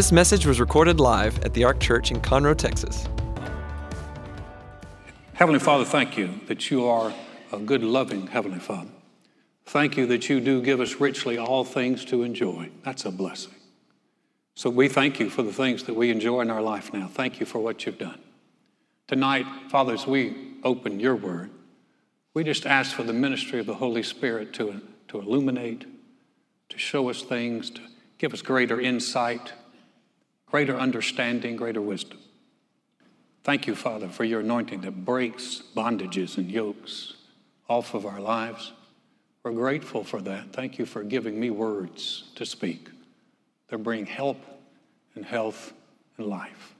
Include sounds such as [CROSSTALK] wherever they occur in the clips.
This message was recorded live at the Ark Church in Conroe, Texas. Heavenly Father, thank you that you are a good, loving Heavenly Father. Thank you that you do give us richly all things to enjoy. That's a blessing. So we thank you for the things that we enjoy in our life now. Thank you for what you've done. Tonight, Father, as we open your word, we just ask for the ministry of the Holy Spirit to, to illuminate, to show us things, to give us greater insight, greater understanding, greater wisdom. Thank you, Father, for your anointing that breaks bondages and yokes off of our lives. We're grateful for that. Thank you for giving me words to speak that bring help and health and life.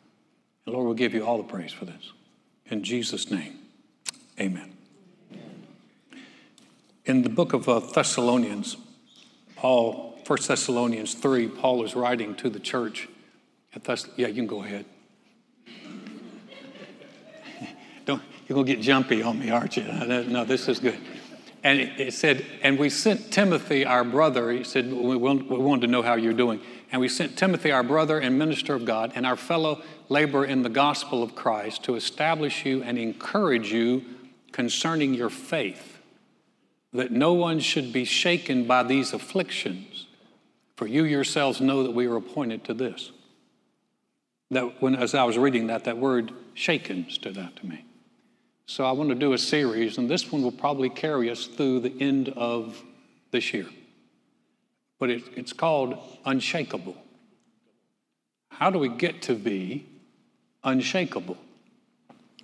And Lord, we'll give you all the praise for this. In Jesus' name, amen. In the book of uh, Thessalonians, Paul, 1 Thessalonians 3, Paul is writing to the church at Yeah, you can go ahead. Don't, you're going to get jumpy on me, aren't you? No, this is good. And it, said, and we sent Timothy, our brother, he said, we, we wanted to know how you're doing. And we sent Timothy, our brother and minister of God, and our fellow laborer in the gospel of Christ to establish you and encourage you concerning your faith, that no one should be shaken by these afflictions, for you yourselves know that we are appointed to this. That when, as I was reading that, that word shaken stood out to me. So I want to do a series, and this one will probably carry us through the end of this year but it, it's called unshakable. How do we get to be unshakable?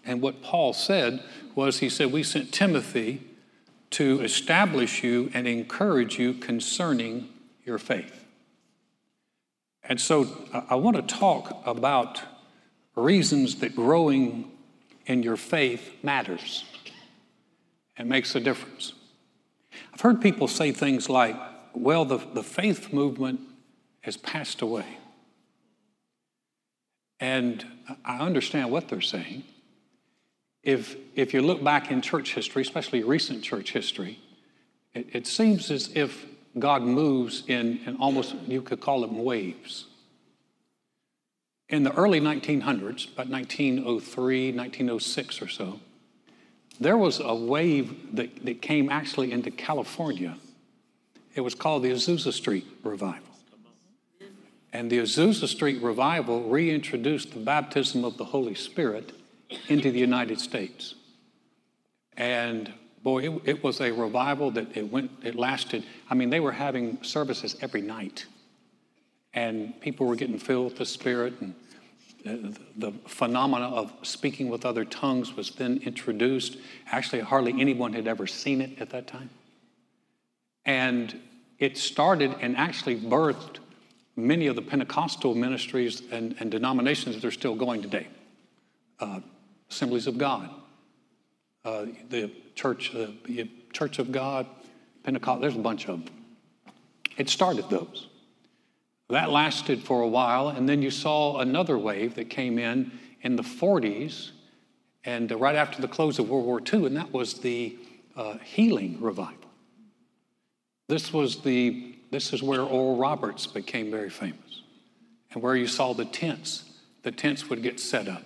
And what Paul said was, he said, We sent Timothy to establish you and encourage you concerning your faith. And so I want to talk about reasons that growing in your faith matters and makes a difference. I've heard people say things like, well, the, the faith movement has passed away. And I understand what they're saying. If, if you look back in church history, especially recent church history, it, it seems as if God moves in, in almost, you could call them waves. In the early 1900s, about 1903, 1906 or so, there was a wave that, that came actually into California it was called the Azusa Street Revival. And the Azusa Street Revival reintroduced the baptism of the Holy Spirit into the United States. And boy, it, it, was a revival that it went, it lasted. I mean, they were having services every night. And people were getting filled with the Spirit. And the, the phenomena of speaking with other tongues was then introduced. Actually, hardly anyone had ever seen it at that time. And it started and actually birthed many of the Pentecostal ministries and, and denominations that are still going today. Uh, Assemblies of God, uh, the Church, uh, Church of God, Pentecost, there's a bunch of them. It started those. That lasted for a while, and then you saw another wave that came in in the 40s and uh, right after the close of World War II, and that was the uh, healing revival. This was the this is where Oral Roberts became very famous, and where you saw the tents. The tents would get set up,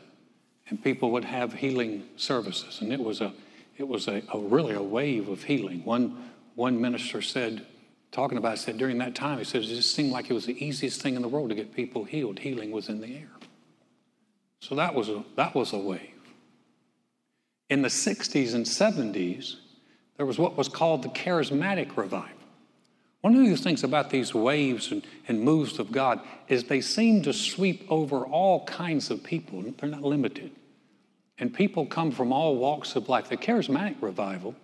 and people would have healing services, and it was a it was a, a really a wave of healing. One one minister said, talking about it, said during that time, he said it just seemed like it was the easiest thing in the world to get people healed. Healing was in the air. So that was a that was a wave. In the 60s and 70s, there was what was called the charismatic revival. One of the things about these waves and, and moves of God is they seem to sweep over all kinds of people. They're not limited. And people come from all walks of life. The charismatic revival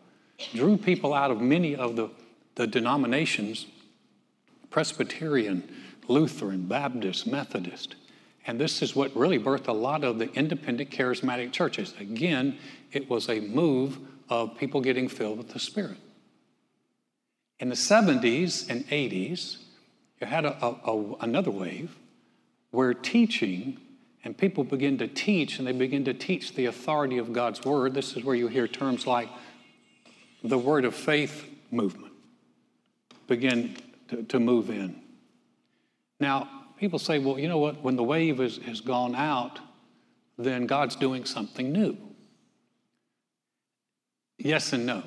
drew people out of many of the, the denominations Presbyterian, Lutheran, Baptist, Methodist. And this is what really birthed a lot of the independent charismatic churches. Again, it was a move of people getting filled with the Spirit. In the 70s and 80s, you had a, a, a, another wave where teaching and people begin to teach and they begin to teach the authority of God's word. This is where you hear terms like the word of faith movement begin to, to move in. Now, people say, well, you know what? When the wave has gone out, then God's doing something new. Yes and no.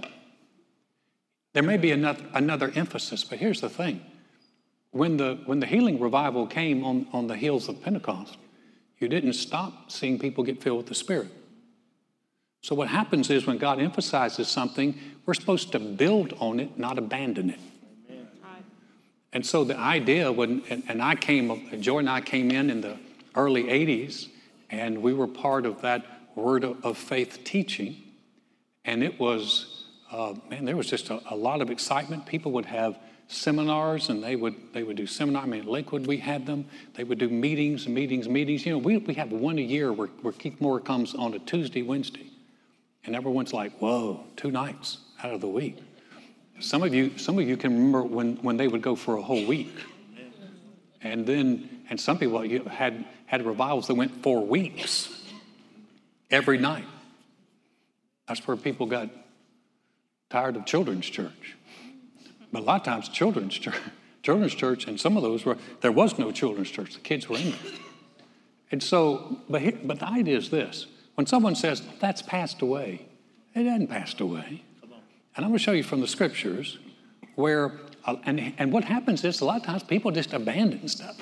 There may be another, another emphasis, but here's the thing. When the, when the healing revival came on, on the heels of Pentecost, you didn't stop seeing people get filled with the Spirit. So, what happens is when God emphasizes something, we're supposed to build on it, not abandon it. And so the idea when, and, and I came, Joy and I came in in the early 80s, and we were part of that word of faith teaching. And it was, uh, man, there was just a, a, lot of excitement. People would have seminars and they would, they would do seminar. I mean, Lakewood, we had them. They would do meetings, meetings, meetings. You know, we, we have one a year where, where Keith Moore comes on a Tuesday, Wednesday. And everyone's like, whoa, two nights out of the week. Some of you, some of you can remember when, when they would go for a whole week. And then, and some people had, had revivals that went for weeks, every night. That's where people got tired of children's church. But a lot of times, children's church, children's church, and some of those were, there was no children's church. The kids were in there. And so, but, here, but the idea is this when someone says, that's passed away, it hasn't passed away. And I'm going to show you from the scriptures where, uh, and, and what happens is a lot of times people just abandon stuff.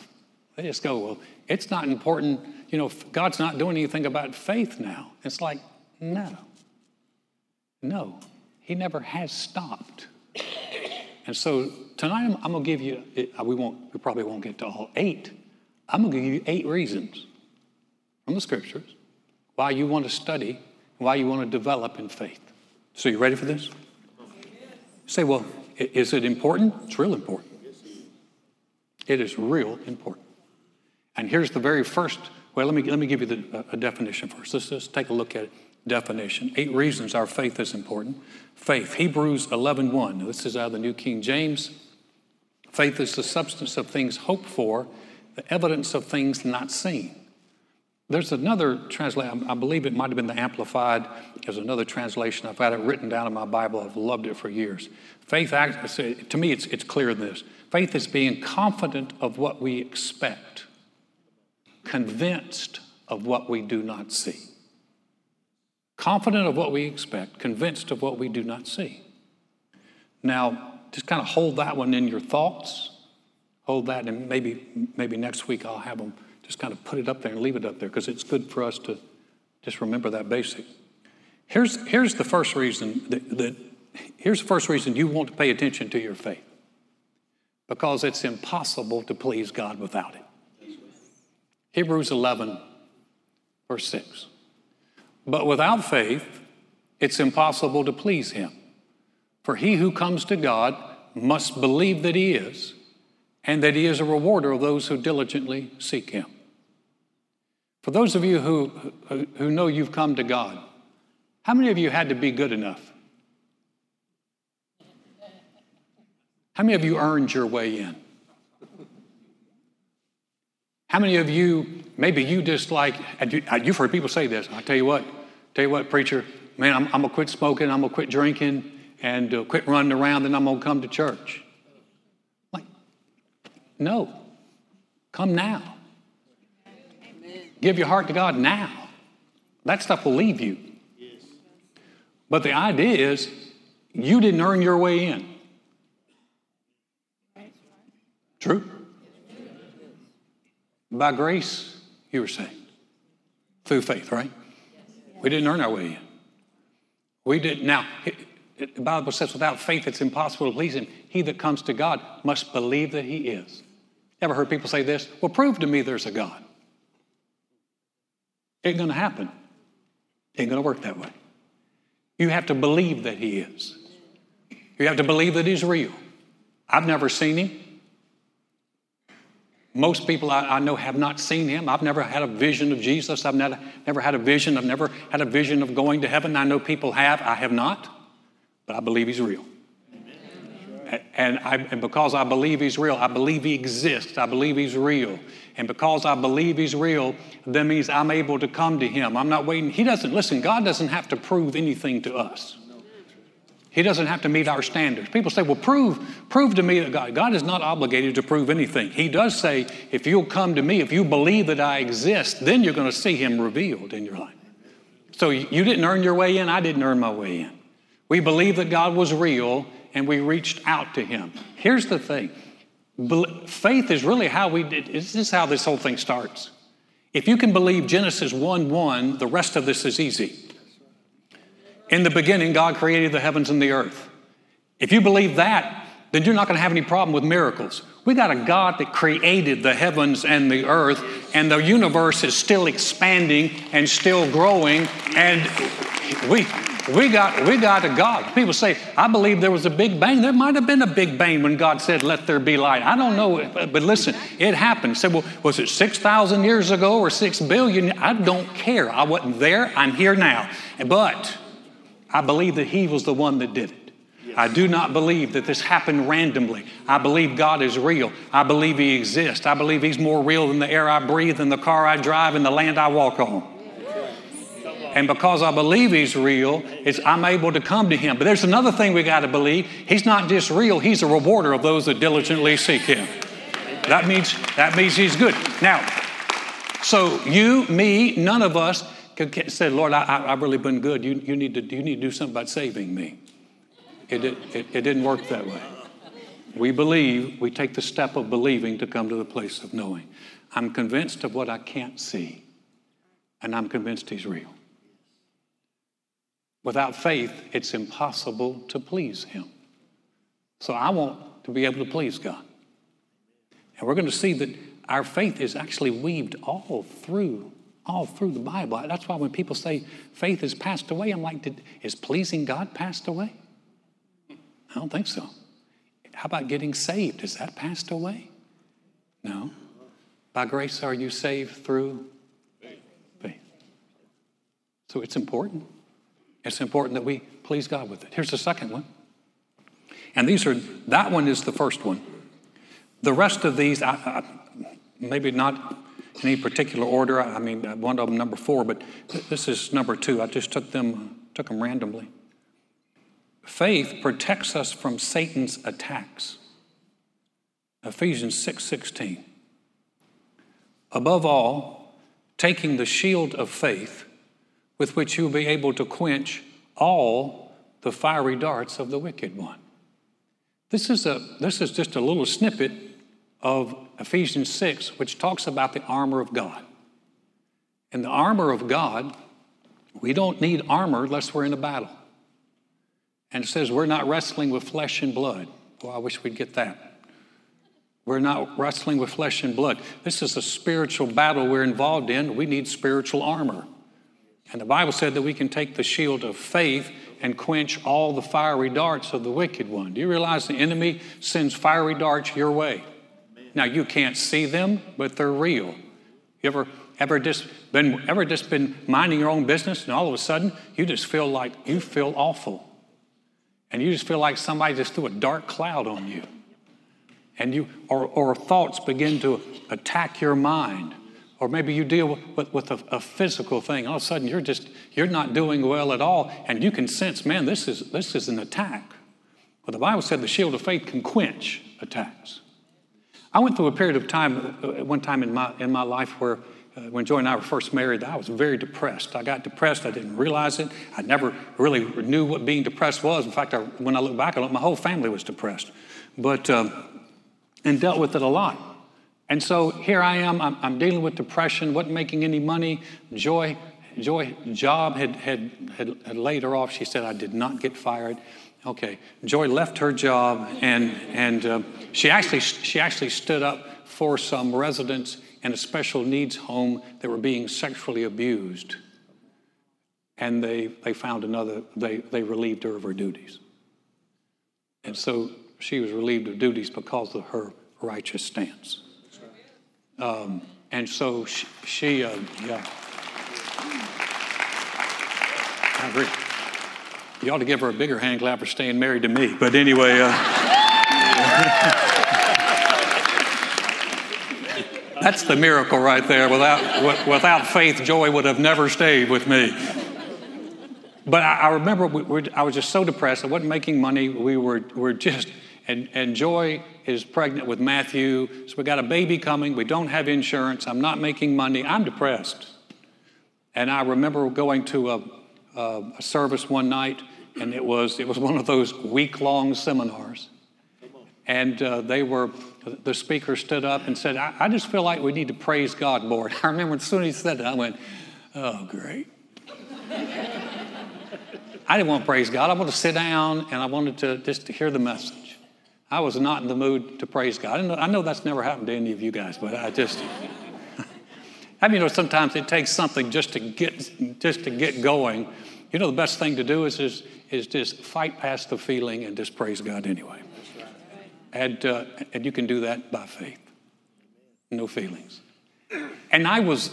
They just go, well, it's not important. You know, God's not doing anything about faith now. It's like, no. No, He never has stopped. And so tonight I'm, I'm going to give you, uh, we, won't, we probably won't get to all eight. I'm going to give you eight reasons from the scriptures why you want to study, why you want to develop in faith. So, you ready for this? You say, well, is it important? It's real important. It is real important. And here's the very first. Well, let me, let me give you the, uh, a definition first. Let's just take a look at it. Definition. Eight reasons our faith is important. Faith. Hebrews 11 1. This is out of the New King James. Faith is the substance of things hoped for, the evidence of things not seen. There's another translation, I believe it might have been the Amplified. There's another translation. I've had it written down in my Bible. I've loved it for years. Faith, to me, it's, it's clear in this. Faith is being confident of what we expect, convinced of what we do not see. Confident of what we expect, convinced of what we do not see. Now, just kind of hold that one in your thoughts. Hold that, and maybe, maybe next week I'll have them just kind of put it up there and leave it up there because it's good for us to just remember that basic. Here's, here's the first reason that, that here's the first reason you want to pay attention to your faith. Because it's impossible to please God without it. Hebrews 11, verse 6. But without faith, it's impossible to please Him. For he who comes to God must believe that He is, and that He is a rewarder of those who diligently seek Him. For those of you who, who, know you've come to God, how many of you had to be good enough? How many of you earned your way in? How many of you, maybe you dislike, like, you've heard people say this. I tell you what, tell you what, preacher, man, I'm, I'm to quit smoking, I'm to quit drinking, and uh, quit running around, and I'm to come to church. Like, no, come now. Give your heart to God now. That stuff will leave you. Yes. But the idea is you didn't earn your way in. True? By grace, you were saved. Through faith, right? We didn't earn our way in. We didn't. Now, the Bible says, without faith, it's impossible to please Him. He that comes to God must believe that He is. Ever heard people say this? Well, prove to me there's a God. Ain't going to happen. Ain't going to work that way. You have to believe that He is. You have to believe that He's real. I've never seen Him. Most people I, I, know have not seen Him. I've never had a vision of Jesus. I've never, never had a vision. I've never had a vision of going to heaven. I know people have. I have not. But I believe He's real. And, I, and because I believe He's real, I believe He exists. I believe He's real. And because I believe He's real, that means I'm able to come to Him. I'm not waiting. He doesn't, listen, God doesn't have to prove anything to us. He doesn't have to meet our standards. People say, well, prove, prove to me that God. God is not obligated to prove anything. He does say, if you'll come to me, if you believe that I exist, then you're going to see him revealed in your life. So you didn't earn your way in, I didn't earn my way in. We believed that God was real and we reached out to him. Here's the thing faith is really how we did, this is how this whole thing starts. If you can believe Genesis 1 1, the rest of this is easy. In the beginning, God created the heavens and the earth. If you believe that, then you're not going to have any problem with miracles. We got a God that created the heavens and the earth, and the universe is still expanding and still growing, and we we got we got a God. People say, I believe there was a big bang. There might have been a big bang when God said, Let there be light. I don't know, but listen, it happened. Say, well, was it six thousand years ago or six billion? I don't care. I wasn't there. I'm here now. But I believe that He was the one that did it. I do not believe that this happened randomly. I believe God is real. I believe He exists. I believe He's more real than the air I breathe, and the car I drive, and the land I walk on. And because I believe He's real, I'm able to come to Him. But there's another thing we got to believe He's not just real, He's a rewarder of those that diligently seek Him. That means, that means He's good. Now, so you, me, none of us said, Lord, I, have really been good. You, you, need to, you need to do something about saving me. It, it, it didn't work that way. We believe, we take the step of believing to come to the place of knowing. I'm convinced of what I can't see, and I'm convinced He's real. Without faith, it's impossible to please Him. So I want to be able to please God. And we're going to see that our faith is actually weaved all through all through the Bible. That's why when people say faith has passed away, I'm like, did, is pleasing God passed away? I don't think so. How about getting saved? Is that passed away? No. By grace are you saved through faith. So it's important. It's important that we please God with it. Here's the second one. And these are, that one is the first one. The rest of these, I, I, maybe not any particular order. I mean, uh, one of them number four, but this is number two. I just took them took them randomly. Faith protects us from Satan's attacks. Ephesians 6:16. Above all, taking the shield of faith with which you'll be able to quench all the fiery darts of the wicked one. This is, a, this is just a little snippet of Ephesians 6, which talks about the armor of God. And the armor of God, we don't need armor unless we're in a battle. And it says we're not wrestling with flesh and blood. Well, I wish we'd get that. We're not wrestling with flesh and blood. This is a spiritual battle we're involved in. We need spiritual armor. And the Bible said that we can take the shield of faith and quench all the fiery darts of the wicked one. Do you realize the enemy sends fiery darts your way? Now you can't see them, but they're real. You ever ever just been ever just been minding your own business and all of a sudden you just feel like you feel awful. And you just feel like somebody just threw a dark cloud on you. And you or, or thoughts begin to attack your mind. Or maybe you deal with, with a, a physical thing. All of a sudden you're just you're not doing well at all, and you can sense, man, this is this is an attack. Well, the Bible said the shield of faith can quench attacks. I went through a period of time, uh, one time in my, in my life, where uh, when Joy and I were first married, I was very depressed. I got depressed. I didn't realize it. I never really knew what being depressed was. In fact, I, when I look back, I look, my whole family was depressed, but um, and dealt with it a lot. And so here I am. I'm, I'm dealing with depression. wasn't making any money. Joy, Joy, job had, had had had laid her off. She said I did not get fired. Okay, Joy left her job and, and uh, she, actually, she actually stood up for some residents in a special needs home that were being sexually abused. And they, they found another, they, they relieved her of her duties. And so she was relieved of duties because of her righteous stance. Um, and so she, she uh, yeah. I agree. You ought to give her a bigger hand clap for staying married to me. But anyway, uh, [LAUGHS] that's the miracle right there. Without, without faith, Joy would have never stayed with me. but I, I remember we, I was just so depressed. I wasn't making money. We were, were just, and, and Joy is pregnant with Matthew. So we got a baby coming. We don't have insurance. I'm not making money. I'm depressed. And I remember going to a, a, a service one night, and it was, it was [LAUGHS] one of those week long seminars. And uh, they were, the speaker stood up and said, I, I, just feel like we need to praise God more. [LAUGHS] I remember as soon as he said that, I went, oh, great. [LAUGHS] I didn't want to praise God. I wanted to sit down and I wanted to just to hear the message. I was not in the mood to praise God. I know, I know that's never happened to any of you guys, but I just. I mean, you know, sometimes it takes something just to get just to get going. You know, the best thing to do is is, is just fight past the feeling and just praise God anyway. And uh, and you can do that by faith, no feelings. And I was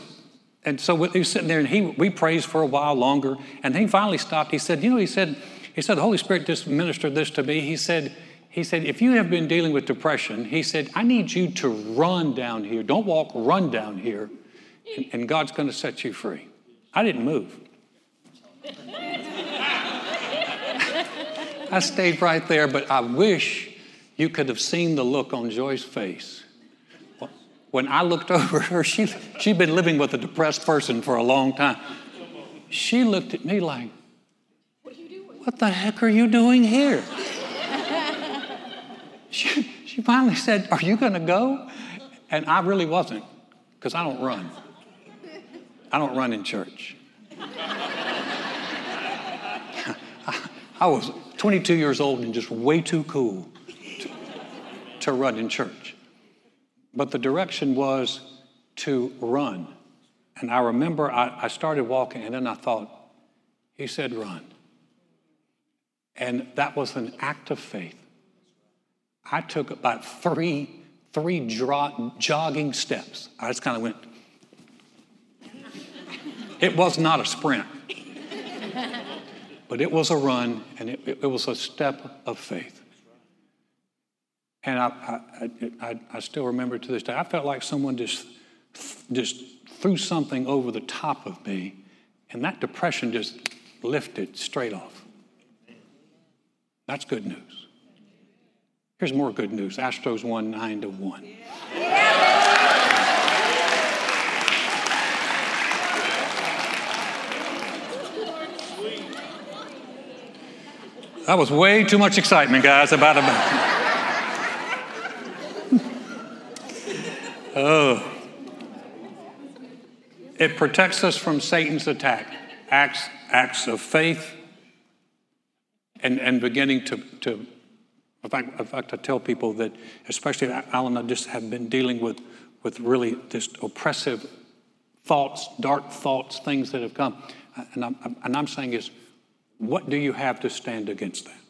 and so he was sitting there and he, we praised for a while longer. And then he finally stopped. He said, You know, he said, he said, the Holy Spirit just ministered this to me. He said, he said, if you have been dealing with depression, he said, I need you to run down here. Don't walk, run down here. And, God's going to set you free. I didn't move. I stayed right there, but I wish you could have seen the look on Joy's face when I looked [LAUGHS] over her, she, she'd been living with a depressed person for a long time. She looked at me like, What the heck are you doing here? [LAUGHS] she, she finally said, Are you going to go? And I really wasn't, because I don't run. I don't run in church. I was 22 years old and just way too cool to, to run in church. But the direction was to run. And I remember I, I started walking, and then I thought, he said, run. And that was an act of faith. I took about three, three dro- jogging steps. I just kind of went. It was not a sprint, but it was a run, and it, it was a step of faith. And I, I, I, I, still remember to this day, I felt like someone just, just threw something over the top of me, and that depression just lifted straight off. That's good news. Here's more good news Astros won 9 to 1. That was way too much excitement, guys, about a. [LAUGHS] Oh. It protects us from Satan's attack. Acts, acts of faith and, and beginning to, to in fact, in fact, I tell people that, especially Alan, I just have been dealing with, with really just oppressive thoughts, dark thoughts, things that have come. And I'm, and I'm saying is, what do you have to stand against that?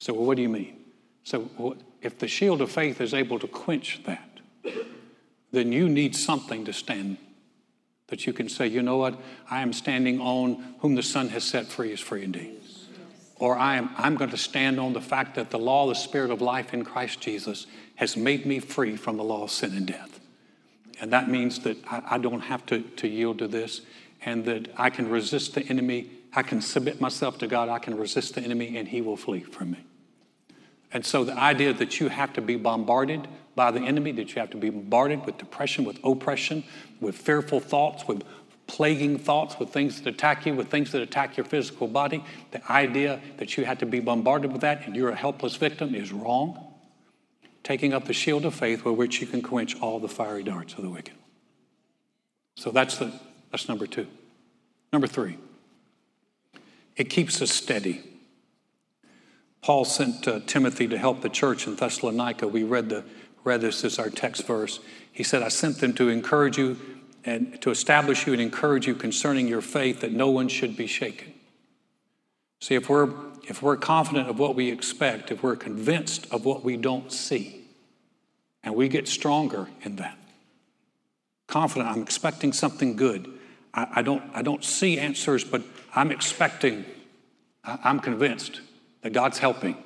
So, well, what do you mean? So, if the shield of faith is able to quench that, then you need something to stand that you can say, you know what, I am standing on whom the Son has set free is free indeed. Or I am, I'm going to stand on the fact that the law the Spirit of life in Christ Jesus has made me free from the law of sin and death. And that means that I, I don't have to, to yield to this and that I can resist the enemy. I can submit myself to God. I can resist the enemy and he will flee from me. And so the idea that you have to be bombarded by the enemy, that you have to be bombarded with depression, with oppression, with fearful thoughts, with plaguing thoughts, with things that attack you, with things that attack your physical body, the idea that you have to be bombarded with that and you're a helpless victim is wrong. Taking up the shield of faith with which you can quench all the fiery darts of the wicked. So that's, the, that's number two. Number three, it keeps us steady. Paul sent uh, Timothy to help the church in Thessalonica. We read, the, read this as our text verse. He said, I sent them to encourage you and to establish you and encourage you concerning your faith that no one should be shaken. See, if we're, if we're confident of what we expect, if we're convinced of what we don't see, and we get stronger in that, confident, I'm expecting something good. I, I don't, I don't see answers, but I'm expecting, I, I'm convinced that God's helping.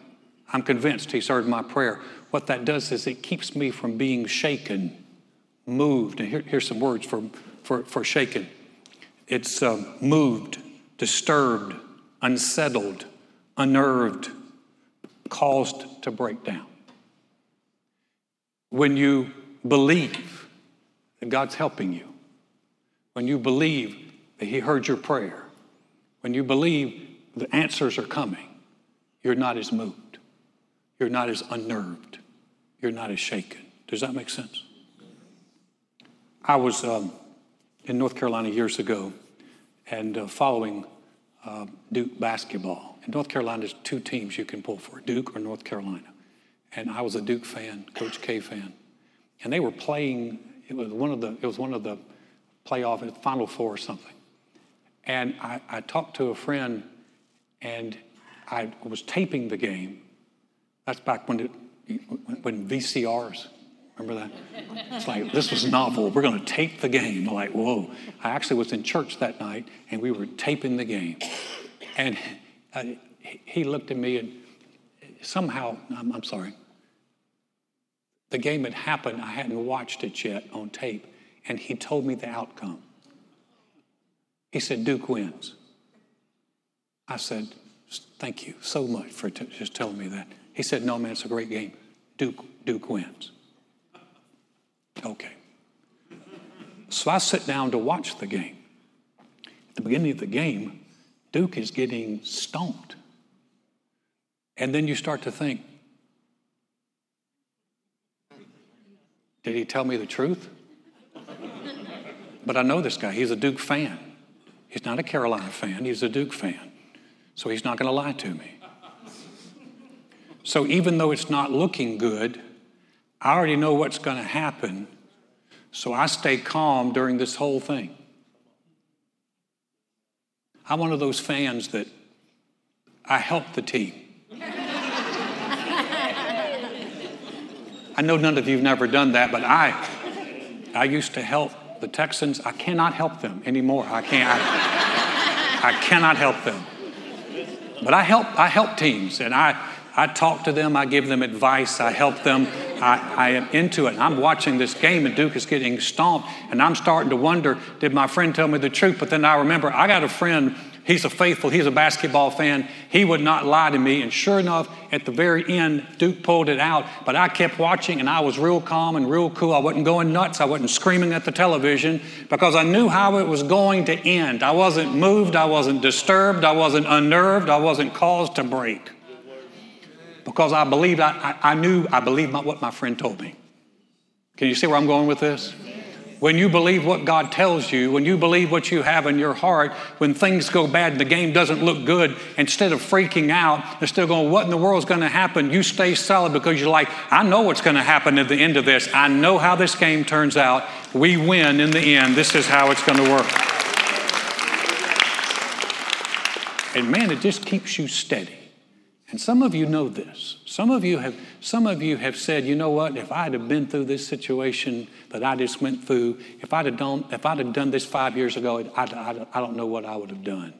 I'm convinced He's heard my prayer. What that does is it keeps me from being shaken, moved. And here, here's some words for, for, for shaken it's um, moved, disturbed, unsettled, unnerved, caused to break down. When you believe that God's helping you, when you believe that He heard your prayer, when you believe the answers are coming, you're not as moved, you're not as unnerved, you're not as shaken. Does that make sense? I was um, in North Carolina years ago and uh, following uh, Duke basketball. In North Carolina, there's two teams you can pull for Duke or North Carolina. And I was a Duke fan, Coach K fan. And they were playing, it was one of the, it was one of the playoff, at Final Four or something. And I, I talked to a friend and I was taping the game. That's back when, it, when VCRs, remember that? It's like, this was novel. We're going to tape the game. Like, whoa. I actually was in church that night and we were taping the game. And uh, he looked at me and somehow, I'm, I'm sorry, the game had happened. I hadn't watched it yet on tape. And he told me the outcome. He said, Duke wins. I said, Thank you so much for t- just telling me that. He said, No, man, it's a great game. Duke, Duke wins. Okay. So I sit down to watch the game. At the beginning of the game, Duke is getting stomped. And then you start to think, did he tell me the truth? But I know this guy. He's a Duke fan. He's not a Carolina fan, he's a Duke fan. So he's not going to lie to me. So even though it's not looking good, I already know what's going to happen. So I stay calm during this whole thing. I'm one of those fans that I help the team. [LAUGHS] I know none of you have never done that, but I, I used to help the Texans. I cannot help them anymore. I can't. I, I cannot help them. But I help, I help teams and I, I talk to them, I give them advice, I help them. I, I am into it. I'm watching this game and Duke is getting stomped, and I'm starting to wonder did my friend tell me the truth? But then I remember I got a friend He's a faithful, he's a basketball fan. He would not lie to me. And sure enough, at the very end, Duke pulled it out. But I kept watching and I was real calm and real cool. I wasn't going nuts. I wasn't screaming at the television because I knew how it was going to end. I wasn't moved. I wasn't disturbed. I wasn't unnerved. I wasn't caused to break because I believed, I, I, I knew, I believed my, what my friend told me. Can you see where I'm going with this? When you believe what God tells you, when you believe what you have in your heart, when things go bad and the game doesn't look good, instead of freaking out, instead of going, What in the world is going to happen? You stay solid because you're like, I know what's going to happen at the end of this. I know how this game turns out. We win in the end. This is how it's going to work. And man, it just keeps you steady. And some of you know this. Some of you have, some of you have said, you know what, if I'd have been through this situation that I just went through, if I'd have done, if I'd have done this five years ago, I, I, I don't know what I would have done.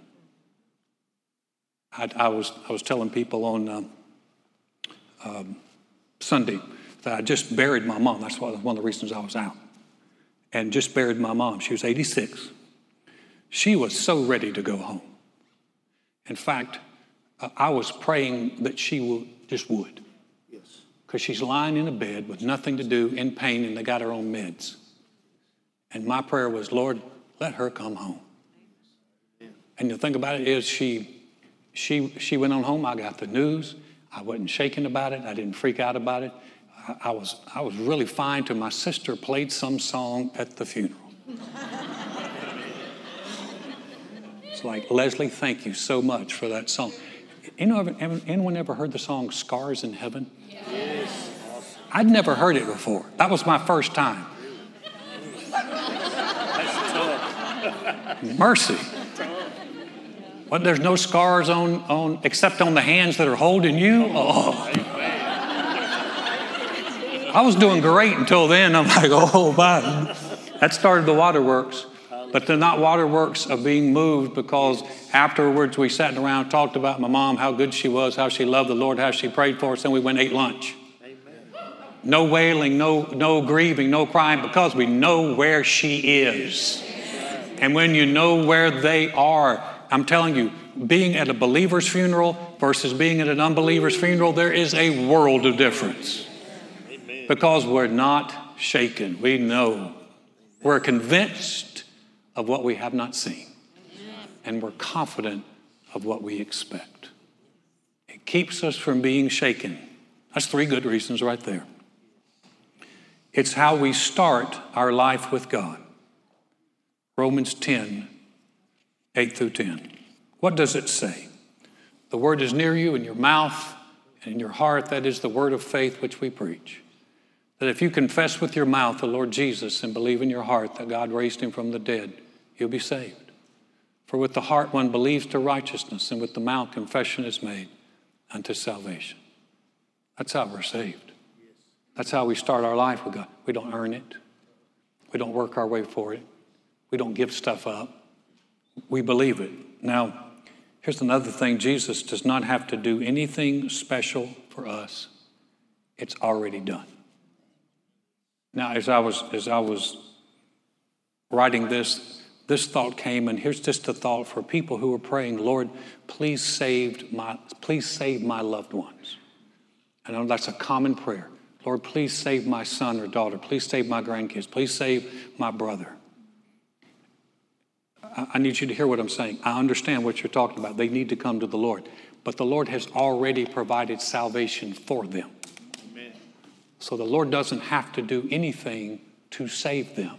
I, I was, I was telling people on um, um, Sunday that I just buried my mom. That's one of the reasons I was out. And just buried my mom. She was 86. She was so ready to go home. In fact, I was praying that she would, just would. Yes. Because she's lying in a bed with nothing to do, in pain, and they got her own meds. And my prayer was, Lord, let her come home. Yeah. And the thing about it is, she, she, she went on home. I got the news. I wasn't shaken about it. I didn't freak out about it. I, I was, I was really fine till my sister played some song at the funeral. [LAUGHS] it's like, Leslie, thank you so much for that song. Anyone, anyone ever heard the song Scars in Heaven? Yes. I'd never heard it before. That was my first time. Mercy. What, there's no scars on, on except on the hands that are holding you? Oh. I was doing great until then. I'm like, oh, my. That started the waterworks. But they're not waterworks of being moved because afterwards we sat around and talked about my mom, how good she was, how she loved the Lord, how she prayed for us, and we went and ate lunch. No wailing, no, no grieving, no crying because we know where she is. And when you know where they are, I'm telling you, being at a believer's funeral versus being at an unbeliever's funeral, there is a world of difference. Because we're not shaken. We know. We're convinced of what we have not seen. And we're confident of what we expect. It keeps us from being shaken. That's three good reasons right there. It's how we start our life with God. Romans 10, 8 through 10. What does it say? The word is near you in your mouth and in your heart. That is the word of faith which we preach. That if you confess with your mouth the Lord Jesus and believe in your heart that God raised him from the dead, you'll be saved. For with the heart one believes to righteousness, and with the mouth confession is made unto salvation. That's how we're saved. That's how we start our life with God. We don't earn it, we don't work our way for it, we don't give stuff up. We believe it. Now, here's another thing Jesus does not have to do anything special for us, it's already done. Now, as I was, as I was writing this, this thought came, and here's just a thought for people who are praying, Lord, please save my, please save my loved ones. I know that's a common prayer. Lord, please save my son or daughter. Please save my grandkids. Please save my brother. I need you to hear what I'm saying. I understand what you're talking about. They need to come to the Lord. But the Lord has already provided salvation for them. Amen. So the Lord doesn't have to do anything to save them.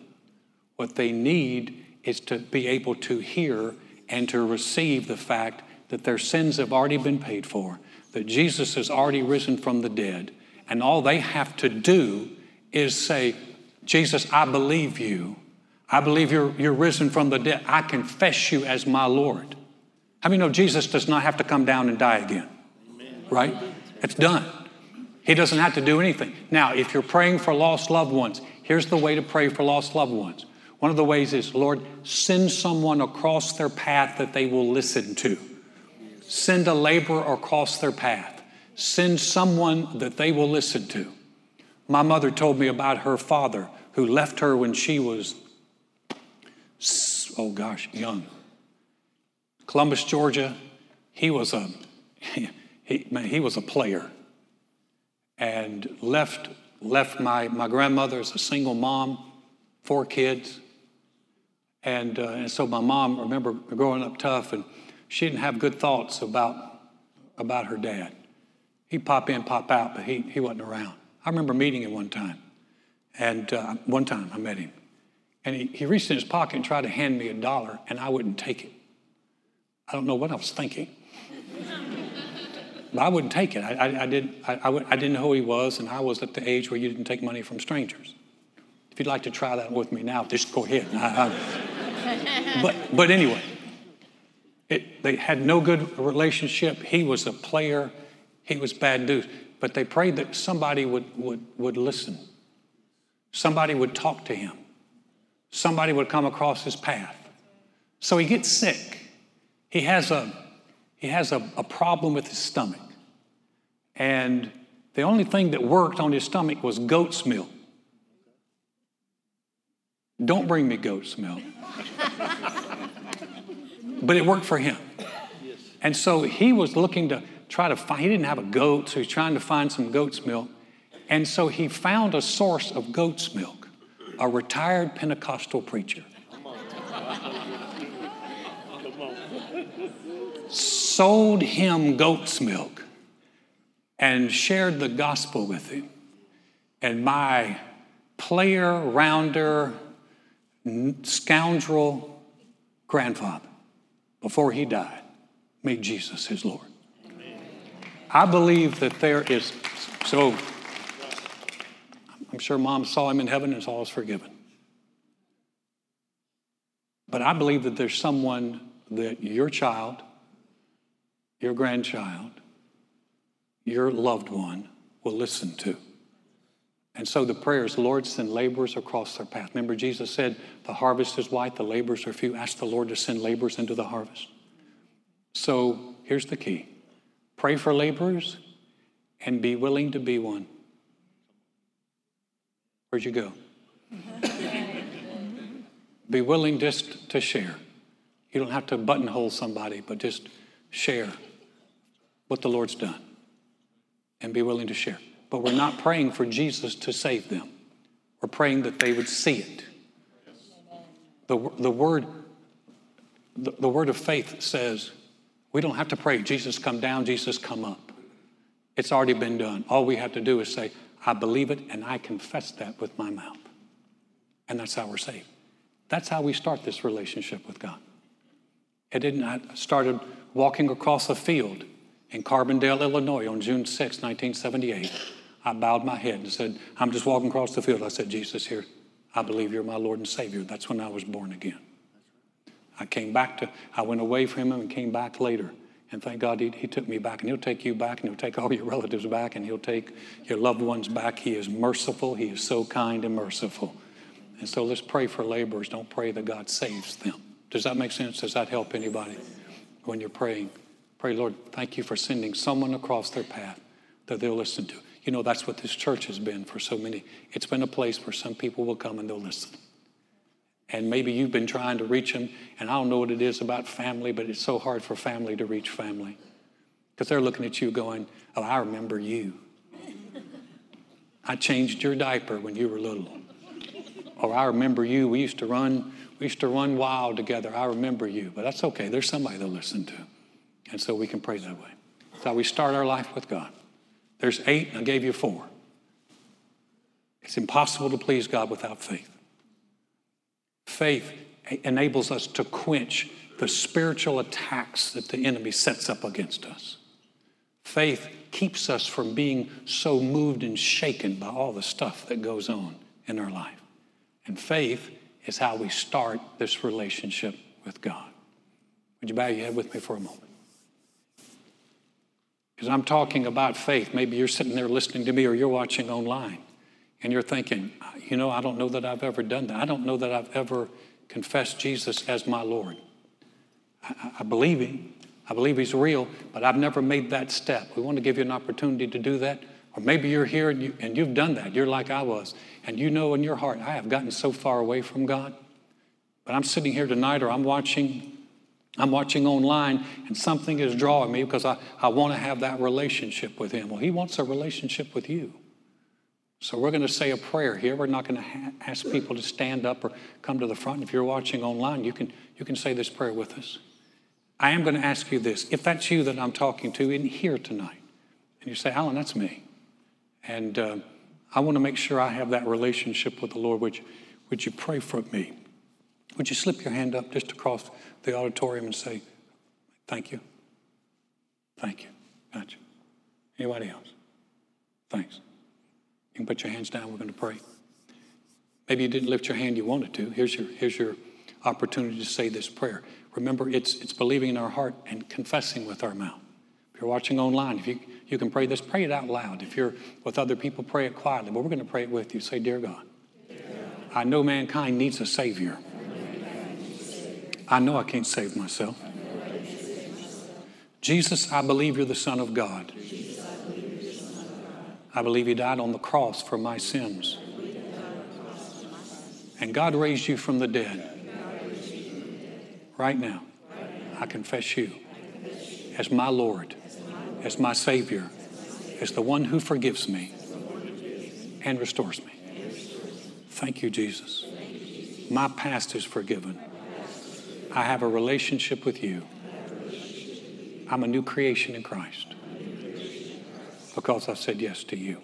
What they need is to be able to hear and to receive the fact that their sins have already been paid for, that Jesus has already risen from the dead, and all they have to do is say, Jesus, I believe you. I believe you're, you're risen from the dead. I confess you as my Lord. How many know Jesus does not have to come down and die again? Amen. Right? It's done. He doesn't have to do anything. Now, if you're praying for lost loved ones, here's the way to pray for lost loved ones. One of the ways is, Lord, send someone across their path that they will listen to. Send a laborer across their path. Send someone that they will listen to. My mother told me about her father who left her when she was, oh gosh, young. Columbus, Georgia, he was a, [LAUGHS] he, man, he was a player and left, left my, my grandmother as a single mom, four kids. And, uh, and so my mom, I remember growing up tough, and she didn't have good thoughts about, about her dad. He'd pop in, pop out, but he, he wasn't around. I remember meeting him one time. And uh, one time I met him. And he, he reached in his pocket and tried to hand me a dollar, and I wouldn't take it. I don't know what I was thinking. But I wouldn't take it. I, I, I didn't, I, I, I, didn't know who he was, and I was at the age where you didn't take money from strangers. If you'd like to try that with me now, just go ahead. But, but anyway, it, they had no good relationship. He was a player, he was bad news. But they prayed that somebody would, would, would listen, somebody would talk to him, somebody would come across his path. So he gets sick. He has a he has a, a problem with his stomach. And the only thing that worked on his stomach was goat's milk. Don't bring me goat's milk. but it worked for him. And so he was looking to try to find, he didn't have a goat, so he's trying to find some goat's milk. And so he found a source of goat's milk, a retired Pentecostal preacher. sold him goat's milk and shared the gospel with him. And my player, rounder, scoundrel grandfather, before he died, made Jesus his Lord. I believe that there is, so I'm sure mom saw him in heaven and all is forgiven. But I believe that there's someone that your child your grandchild, your loved one will listen to. And so the prayer is, Lord, send laborers across their path. Remember, Jesus said, The harvest is white, the laborers are few. Ask the Lord to send laborers into the harvest. So here's the key pray for laborers and be willing to be one. Where'd you go? [LAUGHS] be willing just to share. You don't have to buttonhole somebody, but just share what the Lord's done and be willing to share. But we're not praying for Jesus to save them. We're praying that they would see it. The, the, word, the, the word of faith says we don't have to pray, Jesus come down, Jesus come up. It's already been done. All we have to do is say, I believe it and I confess that with my mouth. And that's how we're saved. That's how we start this relationship with God. It didn't, I started walking across a field in Carbondale, Illinois on June 6, 1978. I bowed my head and said, I'm just walking across the field. I said, Jesus, here, I believe you're my Lord and Savior. That's when I was born again. I came back to, I went away from him and came back later. And thank God he, he took me back, and he'll take you back, and he'll take all your relatives back, and he'll take your loved ones back. He is merciful. He is so kind and merciful. And so let's pray for laborers. Don't pray that God saves them. Does that make sense? Does that help anybody when you're praying? Pray, Lord, thank you for sending someone across their path that they'll listen to. You know, that's what this church has been for so many. It's been a place where some people will come and they'll listen. And maybe you've been trying to reach them, and I don't know what it is about family, but it's so hard for family to reach family. Because they're looking at you going, Oh, I remember you. I changed your diaper when you were little. Or I remember you. We used to run, we used to run wild together. I remember you. But that's okay. There's somebody to listen to. And so we can pray that way. How we start our life with God. There's eight, I gave you four. It's impossible to please God without faith. Faith enables us to quench the spiritual attacks that the enemy sets up against us. Faith keeps us from being so moved and shaken by all the stuff that goes on in our life. And faith is how we start this relationship with God. Would you bow your head with me for a moment? Because I'm talking about faith. Maybe you're sitting there listening to me or you're watching online and you're thinking, you know, I don't know that I've ever done that. I don't know that I've ever confessed Jesus as my Lord. I, I believe Him. I believe He's real, but I've never made that step. We want to give you an opportunity to do that. Or maybe you're here and, you, and you've done that. You're like I was. And you know in your heart, I have gotten so far away from God. But I'm sitting here tonight or I'm watching I'm watching online and something is drawing me because I, I want to have that relationship with Him. Well, He wants a relationship with you. So we're going to say a prayer here. We're not going to ha- ask people to stand up or come to the front. If you're watching online, you can, you can say this prayer with us. I am going to ask you this. If that's you that I'm talking to in here tonight, and you say, Alan, that's me. And uh, I want to make sure I have that relationship with the Lord. Would you, would you pray for me? Would you slip your hand up just across the auditorium and say, Thank you? Thank you. Gotcha. Anybody else? Thanks. You can put your hands down. We're going to pray. Maybe you didn't lift your hand you wanted to. Here's your, here's your opportunity to say this prayer. Remember, it's, it's believing in our heart and confessing with our mouth. If you're watching online, if you, you can pray this, pray it out loud. If you're with other people, pray it quietly. But we're going to pray it with you. Say, Dear God, I know mankind needs a Savior. I know I can't save myself. Jesus, I believe you're the Son of God. I believe you died on the cross for my sins. And God raised you from the dead. Right now, I confess you as my Lord, as my Savior, as the one who forgives me and restores me. Thank you, Jesus. My past is forgiven. I have a relationship with you. I'm a new creation in Christ because I said yes to you.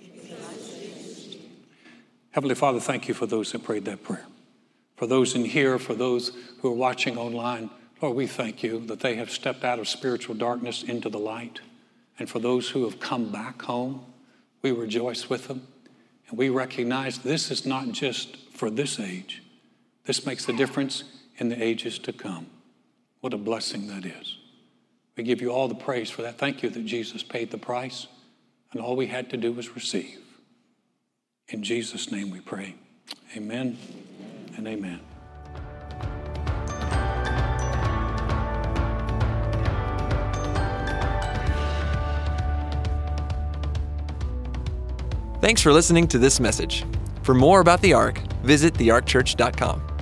Heavenly Father, thank you for those that prayed that prayer. For those in here, for those who are watching online, Lord, we thank you that they have stepped out of spiritual darkness into the light. And for those who have come back home, we rejoice with them. And we recognize this is not just for this age, this makes a difference in the ages to come. What a blessing that is. We give you all the praise for that. Thank you that Jesus paid the price and all we had to do was receive. In Jesus' name we pray. Amen and amen. Thanks for listening to this message. For more about the Ark, visit thearkchurch.com.